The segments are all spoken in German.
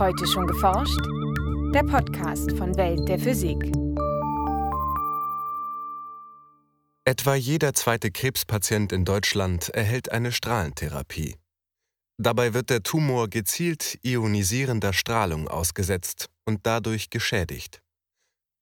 Heute schon geforscht? Der Podcast von Welt der Physik. Etwa jeder zweite Krebspatient in Deutschland erhält eine Strahlentherapie. Dabei wird der Tumor gezielt ionisierender Strahlung ausgesetzt und dadurch geschädigt.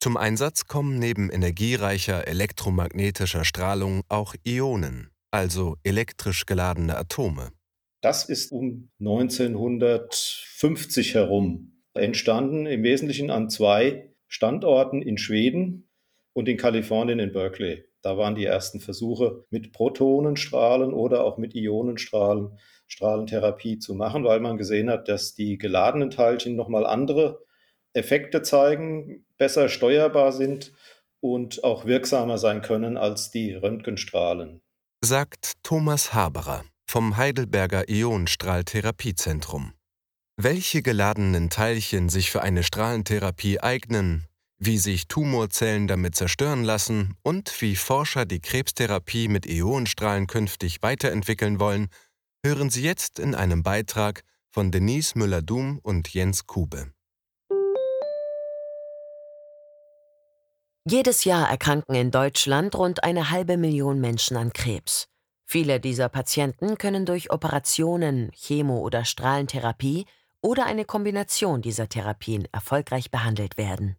Zum Einsatz kommen neben energiereicher elektromagnetischer Strahlung auch Ionen, also elektrisch geladene Atome. Das ist um 1950 herum entstanden, im Wesentlichen an zwei Standorten in Schweden und in Kalifornien in Berkeley. Da waren die ersten Versuche mit Protonenstrahlen oder auch mit Ionenstrahlen Strahlentherapie zu machen, weil man gesehen hat, dass die geladenen Teilchen nochmal andere Effekte zeigen, besser steuerbar sind und auch wirksamer sein können als die Röntgenstrahlen. Sagt Thomas Haberer vom Heidelberger Ionenstrahltherapiezentrum. Welche geladenen Teilchen sich für eine Strahlentherapie eignen, wie sich Tumorzellen damit zerstören lassen und wie Forscher die Krebstherapie mit Ionenstrahlen künftig weiterentwickeln wollen, hören Sie jetzt in einem Beitrag von Denise Müller-Dum und Jens Kube. Jedes Jahr erkranken in Deutschland rund eine halbe Million Menschen an Krebs. Viele dieser Patienten können durch Operationen, Chemo- oder Strahlentherapie oder eine Kombination dieser Therapien erfolgreich behandelt werden.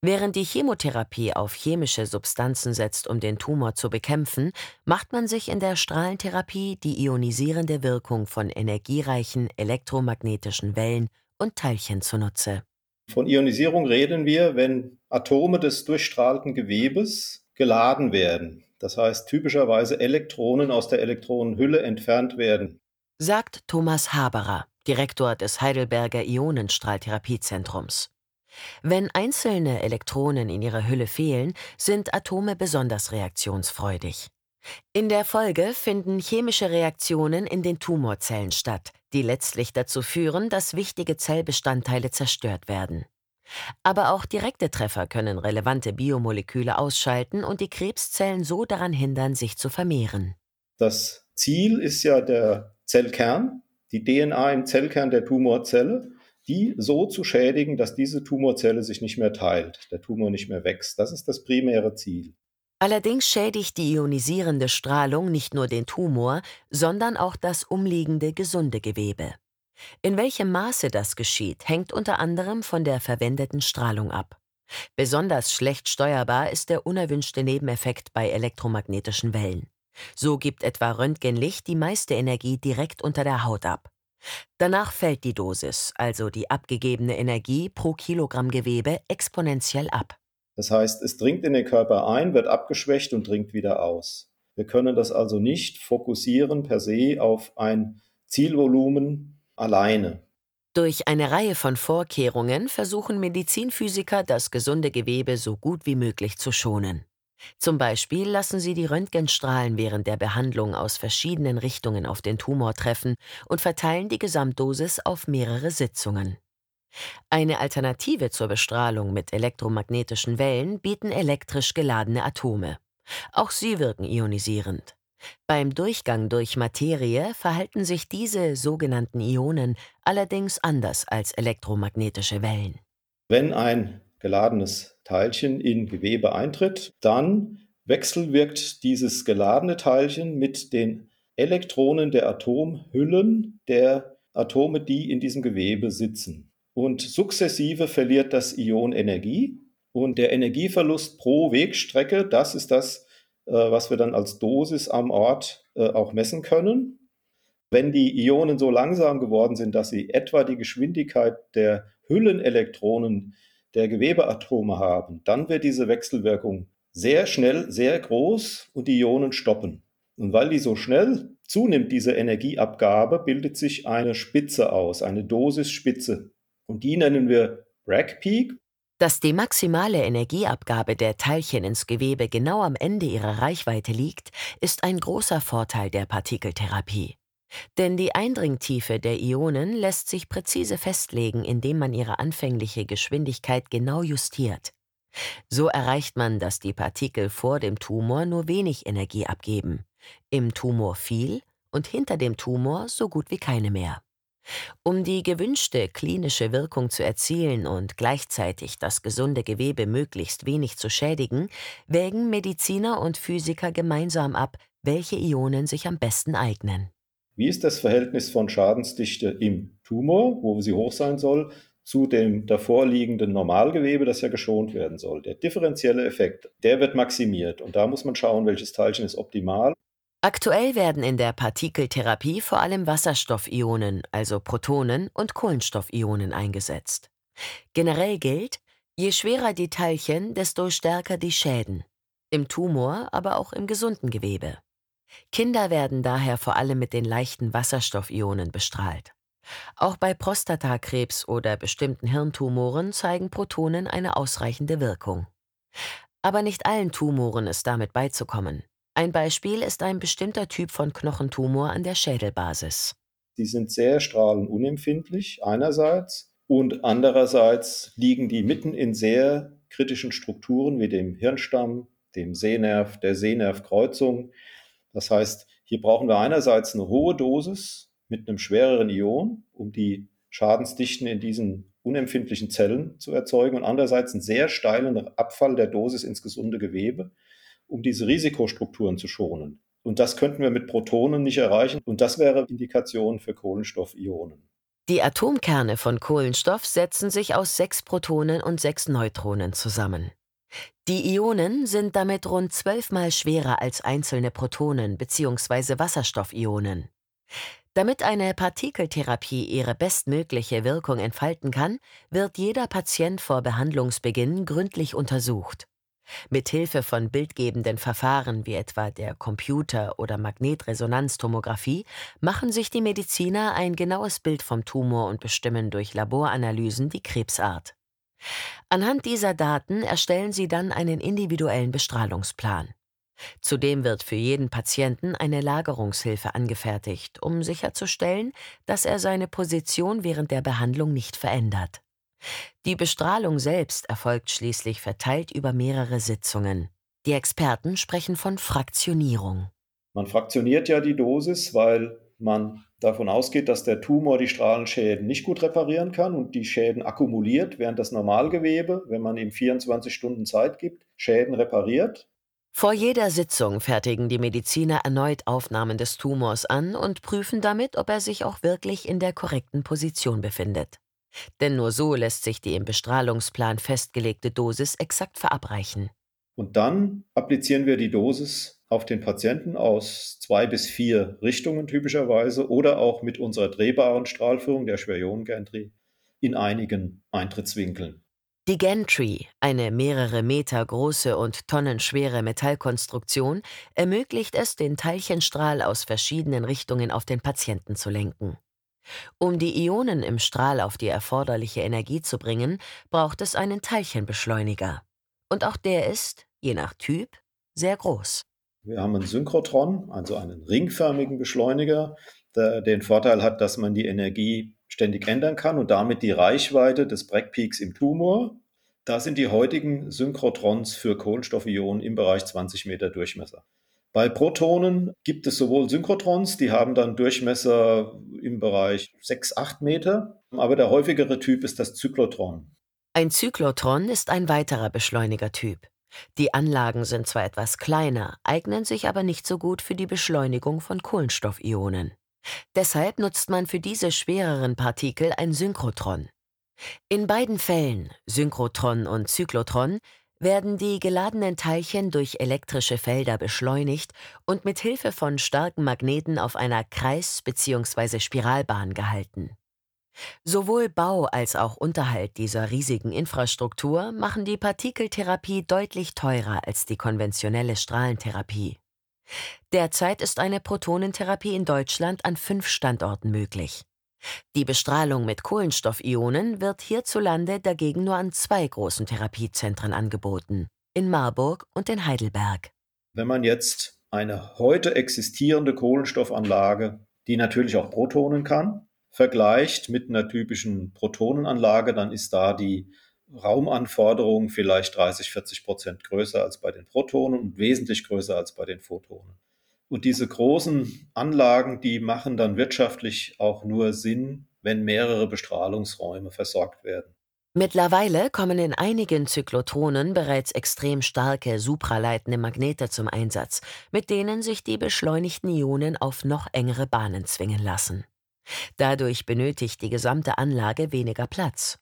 Während die Chemotherapie auf chemische Substanzen setzt, um den Tumor zu bekämpfen, macht man sich in der Strahlentherapie die ionisierende Wirkung von energiereichen elektromagnetischen Wellen und Teilchen zunutze. Von Ionisierung reden wir, wenn Atome des durchstrahlten Gewebes geladen werden. Das heißt, typischerweise Elektronen aus der Elektronenhülle entfernt werden. Sagt Thomas Haberer, Direktor des Heidelberger Ionenstrahltherapiezentrums. Wenn einzelne Elektronen in ihrer Hülle fehlen, sind Atome besonders reaktionsfreudig. In der Folge finden chemische Reaktionen in den Tumorzellen statt, die letztlich dazu führen, dass wichtige Zellbestandteile zerstört werden. Aber auch direkte Treffer können relevante Biomoleküle ausschalten und die Krebszellen so daran hindern, sich zu vermehren. Das Ziel ist ja der Zellkern, die DNA im Zellkern der Tumorzelle die so zu schädigen, dass diese Tumorzelle sich nicht mehr teilt, der Tumor nicht mehr wächst. Das ist das primäre Ziel. Allerdings schädigt die ionisierende Strahlung nicht nur den Tumor, sondern auch das umliegende gesunde Gewebe. In welchem Maße das geschieht, hängt unter anderem von der verwendeten Strahlung ab. Besonders schlecht steuerbar ist der unerwünschte Nebeneffekt bei elektromagnetischen Wellen. So gibt etwa Röntgenlicht die meiste Energie direkt unter der Haut ab. Danach fällt die Dosis, also die abgegebene Energie pro Kilogramm Gewebe, exponentiell ab. Das heißt, es dringt in den Körper ein, wird abgeschwächt und dringt wieder aus. Wir können das also nicht fokussieren per se auf ein Zielvolumen alleine. Durch eine Reihe von Vorkehrungen versuchen Medizinphysiker, das gesunde Gewebe so gut wie möglich zu schonen. Zum Beispiel lassen sie die Röntgenstrahlen während der Behandlung aus verschiedenen Richtungen auf den Tumor treffen und verteilen die Gesamtdosis auf mehrere Sitzungen. Eine Alternative zur Bestrahlung mit elektromagnetischen Wellen bieten elektrisch geladene Atome. Auch sie wirken ionisierend. Beim Durchgang durch Materie verhalten sich diese sogenannten Ionen allerdings anders als elektromagnetische Wellen. Wenn ein geladenes Teilchen in Gewebe eintritt, dann wechselwirkt dieses geladene Teilchen mit den Elektronen der Atomhüllen der Atome, die in diesem Gewebe sitzen. Und sukzessive verliert das Ion Energie und der Energieverlust pro Wegstrecke, das ist das, was wir dann als Dosis am Ort äh, auch messen können. Wenn die Ionen so langsam geworden sind, dass sie etwa die Geschwindigkeit der Hüllenelektronen der Gewebeatome haben, dann wird diese Wechselwirkung sehr schnell, sehr groß und die Ionen stoppen. Und weil die so schnell zunimmt, diese Energieabgabe, bildet sich eine Spitze aus, eine Dosisspitze. Und die nennen wir Bragg Peak. Dass die maximale Energieabgabe der Teilchen ins Gewebe genau am Ende ihrer Reichweite liegt, ist ein großer Vorteil der Partikeltherapie. Denn die Eindringtiefe der Ionen lässt sich präzise festlegen, indem man ihre anfängliche Geschwindigkeit genau justiert. So erreicht man, dass die Partikel vor dem Tumor nur wenig Energie abgeben, im Tumor viel und hinter dem Tumor so gut wie keine mehr. Um die gewünschte klinische Wirkung zu erzielen und gleichzeitig das gesunde Gewebe möglichst wenig zu schädigen, wägen Mediziner und Physiker gemeinsam ab, welche Ionen sich am besten eignen. Wie ist das Verhältnis von Schadensdichte im Tumor, wo sie hoch sein soll, zu dem davor liegenden Normalgewebe, das ja geschont werden soll? Der differenzielle Effekt, der wird maximiert. Und da muss man schauen, welches Teilchen ist optimal. Aktuell werden in der Partikeltherapie vor allem Wasserstoffionen, also Protonen und Kohlenstoffionen eingesetzt. Generell gilt, je schwerer die Teilchen, desto stärker die Schäden. Im Tumor, aber auch im gesunden Gewebe. Kinder werden daher vor allem mit den leichten Wasserstoffionen bestrahlt. Auch bei Prostatakrebs oder bestimmten Hirntumoren zeigen Protonen eine ausreichende Wirkung. Aber nicht allen Tumoren ist damit beizukommen. Ein Beispiel ist ein bestimmter Typ von Knochentumor an der Schädelbasis. Die sind sehr strahlenunempfindlich einerseits und andererseits liegen die mitten in sehr kritischen Strukturen wie dem Hirnstamm, dem Sehnerv, der Sehnervkreuzung. Das heißt, hier brauchen wir einerseits eine hohe Dosis mit einem schwereren Ion, um die Schadensdichten in diesen unempfindlichen Zellen zu erzeugen und andererseits einen sehr steilen Abfall der Dosis ins gesunde Gewebe um diese Risikostrukturen zu schonen. Und das könnten wir mit Protonen nicht erreichen. Und das wäre Indikation für Kohlenstoffionen. Die Atomkerne von Kohlenstoff setzen sich aus sechs Protonen und sechs Neutronen zusammen. Die Ionen sind damit rund zwölfmal schwerer als einzelne Protonen bzw. Wasserstoffionen. Damit eine Partikeltherapie ihre bestmögliche Wirkung entfalten kann, wird jeder Patient vor Behandlungsbeginn gründlich untersucht. Mit Hilfe von bildgebenden Verfahren wie etwa der Computer- oder Magnetresonanztomographie machen sich die Mediziner ein genaues Bild vom Tumor und bestimmen durch Laboranalysen die Krebsart. Anhand dieser Daten erstellen sie dann einen individuellen Bestrahlungsplan. Zudem wird für jeden Patienten eine Lagerungshilfe angefertigt, um sicherzustellen, dass er seine Position während der Behandlung nicht verändert. Die Bestrahlung selbst erfolgt schließlich verteilt über mehrere Sitzungen. Die Experten sprechen von Fraktionierung. Man fraktioniert ja die Dosis, weil man davon ausgeht, dass der Tumor die Strahlenschäden nicht gut reparieren kann und die Schäden akkumuliert, während das Normalgewebe, wenn man ihm 24 Stunden Zeit gibt, Schäden repariert. Vor jeder Sitzung fertigen die Mediziner erneut Aufnahmen des Tumors an und prüfen damit, ob er sich auch wirklich in der korrekten Position befindet. Denn nur so lässt sich die im Bestrahlungsplan festgelegte Dosis exakt verabreichen. Und dann applizieren wir die Dosis auf den Patienten aus zwei bis vier Richtungen typischerweise oder auch mit unserer drehbaren Strahlführung der Schwerionengantry in einigen Eintrittswinkeln. Die Gantry, eine mehrere Meter große und tonnenschwere Metallkonstruktion, ermöglicht es, den Teilchenstrahl aus verschiedenen Richtungen auf den Patienten zu lenken. Um die Ionen im Strahl auf die erforderliche Energie zu bringen, braucht es einen Teilchenbeschleuniger. Und auch der ist, je nach Typ, sehr groß. Wir haben einen Synchrotron, also einen ringförmigen Beschleuniger, der den Vorteil hat, dass man die Energie ständig ändern kann und damit die Reichweite des Breckpeaks im Tumor. Da sind die heutigen Synchrotrons für Kohlenstoffionen im Bereich 20 Meter Durchmesser. Bei Protonen gibt es sowohl Synchrotrons, die haben dann Durchmesser im Bereich 6, 8 Meter, aber der häufigere Typ ist das Zyklotron. Ein Zyklotron ist ein weiterer Beschleunigertyp. Die Anlagen sind zwar etwas kleiner, eignen sich aber nicht so gut für die Beschleunigung von Kohlenstoffionen. Deshalb nutzt man für diese schwereren Partikel ein Synchrotron. In beiden Fällen, Synchrotron und Zyklotron, werden die geladenen Teilchen durch elektrische Felder beschleunigt und mit Hilfe von starken Magneten auf einer Kreis- bzw. Spiralbahn gehalten. Sowohl Bau als auch Unterhalt dieser riesigen Infrastruktur machen die Partikeltherapie deutlich teurer als die konventionelle Strahlentherapie. Derzeit ist eine Protonentherapie in Deutschland an fünf Standorten möglich. Die Bestrahlung mit Kohlenstoffionen wird hierzulande dagegen nur an zwei großen Therapiezentren angeboten, in Marburg und in Heidelberg. Wenn man jetzt eine heute existierende Kohlenstoffanlage, die natürlich auch Protonen kann, vergleicht mit einer typischen Protonenanlage, dann ist da die Raumanforderung vielleicht 30, 40 Prozent größer als bei den Protonen und wesentlich größer als bei den Photonen. Und diese großen Anlagen, die machen dann wirtschaftlich auch nur Sinn, wenn mehrere Bestrahlungsräume versorgt werden. Mittlerweile kommen in einigen Zyklotronen bereits extrem starke supraleitende Magnete zum Einsatz, mit denen sich die beschleunigten Ionen auf noch engere Bahnen zwingen lassen. Dadurch benötigt die gesamte Anlage weniger Platz.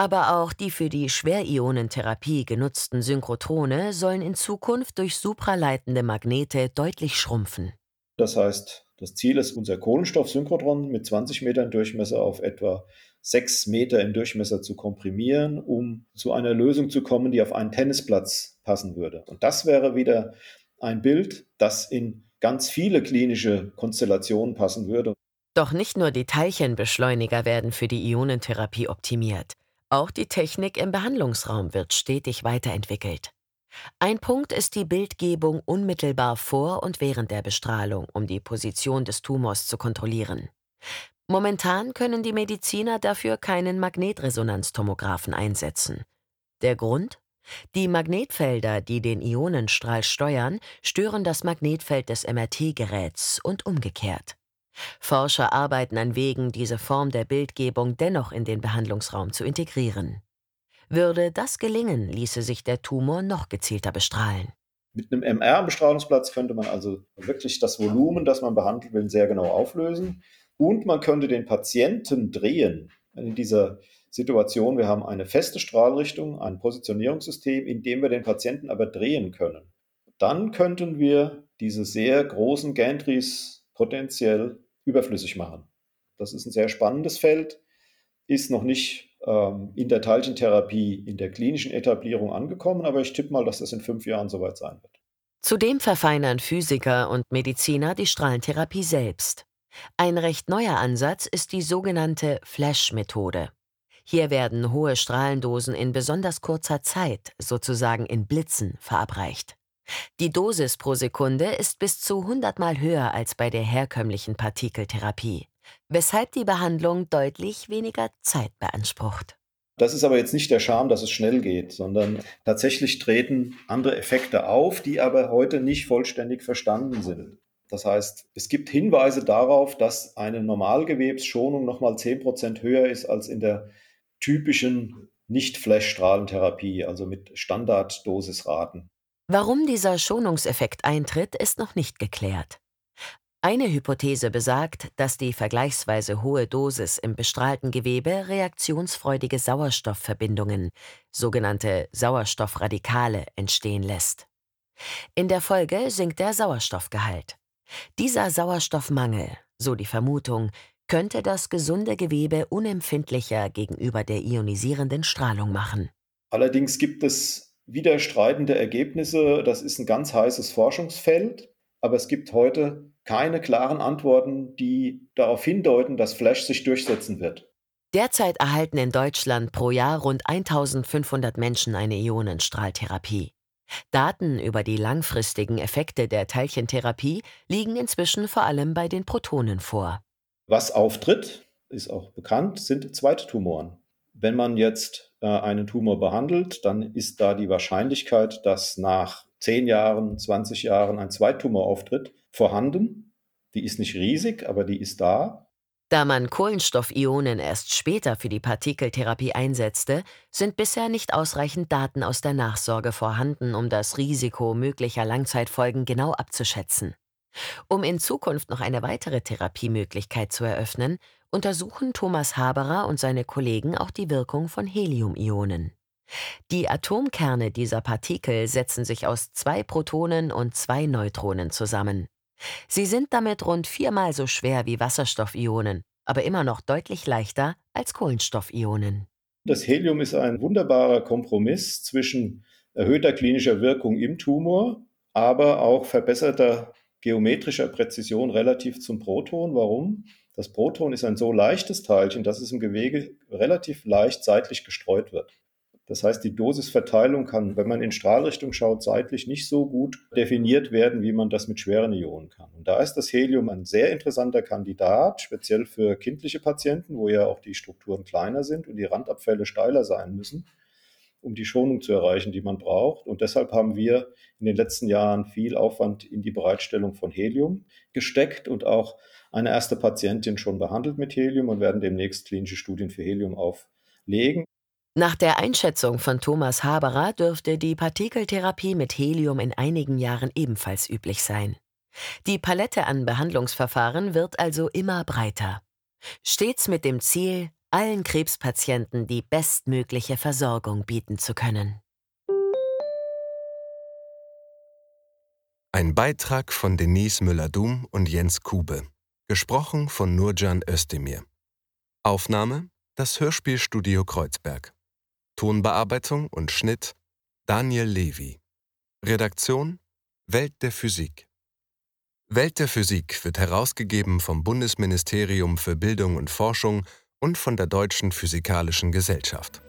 Aber auch die für die Schwerionentherapie genutzten Synchrotrone sollen in Zukunft durch supraleitende Magnete deutlich schrumpfen. Das heißt, das Ziel ist, unser Kohlenstoffsynchrotron mit 20 Metern Durchmesser auf etwa 6 Meter im Durchmesser zu komprimieren, um zu einer Lösung zu kommen, die auf einen Tennisplatz passen würde. Und das wäre wieder ein Bild, das in ganz viele klinische Konstellationen passen würde. Doch nicht nur die Teilchenbeschleuniger werden für die Ionentherapie optimiert. Auch die Technik im Behandlungsraum wird stetig weiterentwickelt. Ein Punkt ist die Bildgebung unmittelbar vor und während der Bestrahlung, um die Position des Tumors zu kontrollieren. Momentan können die Mediziner dafür keinen Magnetresonanztomographen einsetzen. Der Grund? Die Magnetfelder, die den Ionenstrahl steuern, stören das Magnetfeld des MRT-Geräts und umgekehrt. Forscher arbeiten an Wegen, diese Form der Bildgebung dennoch in den Behandlungsraum zu integrieren. Würde das gelingen, ließe sich der Tumor noch gezielter bestrahlen. Mit einem MR-Bestrahlungsplatz könnte man also wirklich das Volumen, das man behandeln will, sehr genau auflösen. Und man könnte den Patienten drehen in dieser Situation. Wir haben eine feste Strahlrichtung, ein Positionierungssystem, in dem wir den Patienten aber drehen können. Dann könnten wir diese sehr großen Gantries potenziell überflüssig machen. Das ist ein sehr spannendes Feld, ist noch nicht ähm, in der Teilchentherapie, in der klinischen Etablierung angekommen, aber ich tippe mal, dass das in fünf Jahren soweit sein wird. Zudem verfeinern Physiker und Mediziner die Strahlentherapie selbst. Ein recht neuer Ansatz ist die sogenannte Flash-Methode. Hier werden hohe Strahlendosen in besonders kurzer Zeit, sozusagen in Blitzen, verabreicht. Die Dosis pro Sekunde ist bis zu 100 Mal höher als bei der herkömmlichen Partikeltherapie, weshalb die Behandlung deutlich weniger Zeit beansprucht. Das ist aber jetzt nicht der Charme, dass es schnell geht, sondern tatsächlich treten andere Effekte auf, die aber heute nicht vollständig verstanden sind. Das heißt, es gibt Hinweise darauf, dass eine Normalgewebsschonung nochmal 10% höher ist als in der typischen Nicht-Flash-Strahlentherapie, also mit Standarddosisraten. Warum dieser Schonungseffekt eintritt, ist noch nicht geklärt. Eine Hypothese besagt, dass die vergleichsweise hohe Dosis im bestrahlten Gewebe reaktionsfreudige Sauerstoffverbindungen, sogenannte Sauerstoffradikale, entstehen lässt. In der Folge sinkt der Sauerstoffgehalt. Dieser Sauerstoffmangel, so die Vermutung, könnte das gesunde Gewebe unempfindlicher gegenüber der ionisierenden Strahlung machen. Allerdings gibt es widerstreitende Ergebnisse. Das ist ein ganz heißes Forschungsfeld, aber es gibt heute keine klaren Antworten, die darauf hindeuten, dass Flash sich durchsetzen wird. Derzeit erhalten in Deutschland pro Jahr rund 1500 Menschen eine Ionenstrahltherapie. Daten über die langfristigen Effekte der Teilchentherapie liegen inzwischen vor allem bei den Protonen vor. Was auftritt, ist auch bekannt, sind Zweittumoren. Wenn man jetzt äh, einen Tumor behandelt, dann ist da die Wahrscheinlichkeit, dass nach 10 Jahren, 20 Jahren ein Zweittumor auftritt, vorhanden. Die ist nicht riesig, aber die ist da. Da man Kohlenstoffionen erst später für die Partikeltherapie einsetzte, sind bisher nicht ausreichend Daten aus der Nachsorge vorhanden, um das Risiko möglicher Langzeitfolgen genau abzuschätzen. Um in Zukunft noch eine weitere Therapiemöglichkeit zu eröffnen, untersuchen Thomas Haberer und seine Kollegen auch die Wirkung von Heliumionen. Die Atomkerne dieser Partikel setzen sich aus zwei Protonen und zwei Neutronen zusammen. Sie sind damit rund viermal so schwer wie Wasserstoffionen, aber immer noch deutlich leichter als Kohlenstoffionen. Das Helium ist ein wunderbarer Kompromiss zwischen erhöhter klinischer Wirkung im Tumor, aber auch verbesserter geometrischer Präzision relativ zum Proton. Warum? Das Proton ist ein so leichtes Teilchen, dass es im Gewebe relativ leicht seitlich gestreut wird. Das heißt, die Dosisverteilung kann, wenn man in Strahlrichtung schaut, seitlich nicht so gut definiert werden, wie man das mit schweren Ionen kann. Und da ist das Helium ein sehr interessanter Kandidat, speziell für kindliche Patienten, wo ja auch die Strukturen kleiner sind und die Randabfälle steiler sein müssen, um die Schonung zu erreichen, die man braucht. Und deshalb haben wir in den letzten Jahren viel Aufwand in die Bereitstellung von Helium gesteckt und auch eine erste Patientin schon behandelt mit Helium und werden demnächst klinische Studien für Helium auflegen. Nach der Einschätzung von Thomas Haberer dürfte die Partikeltherapie mit Helium in einigen Jahren ebenfalls üblich sein. Die Palette an Behandlungsverfahren wird also immer breiter. Stets mit dem Ziel, allen Krebspatienten die bestmögliche Versorgung bieten zu können. Ein Beitrag von Denise Müller-Dum und Jens Kube. Gesprochen von Nurcan Özdemir. Aufnahme: Das Hörspielstudio Kreuzberg. Tonbearbeitung und Schnitt: Daniel Levy. Redaktion: Welt der Physik. Welt der Physik wird herausgegeben vom Bundesministerium für Bildung und Forschung und von der Deutschen Physikalischen Gesellschaft.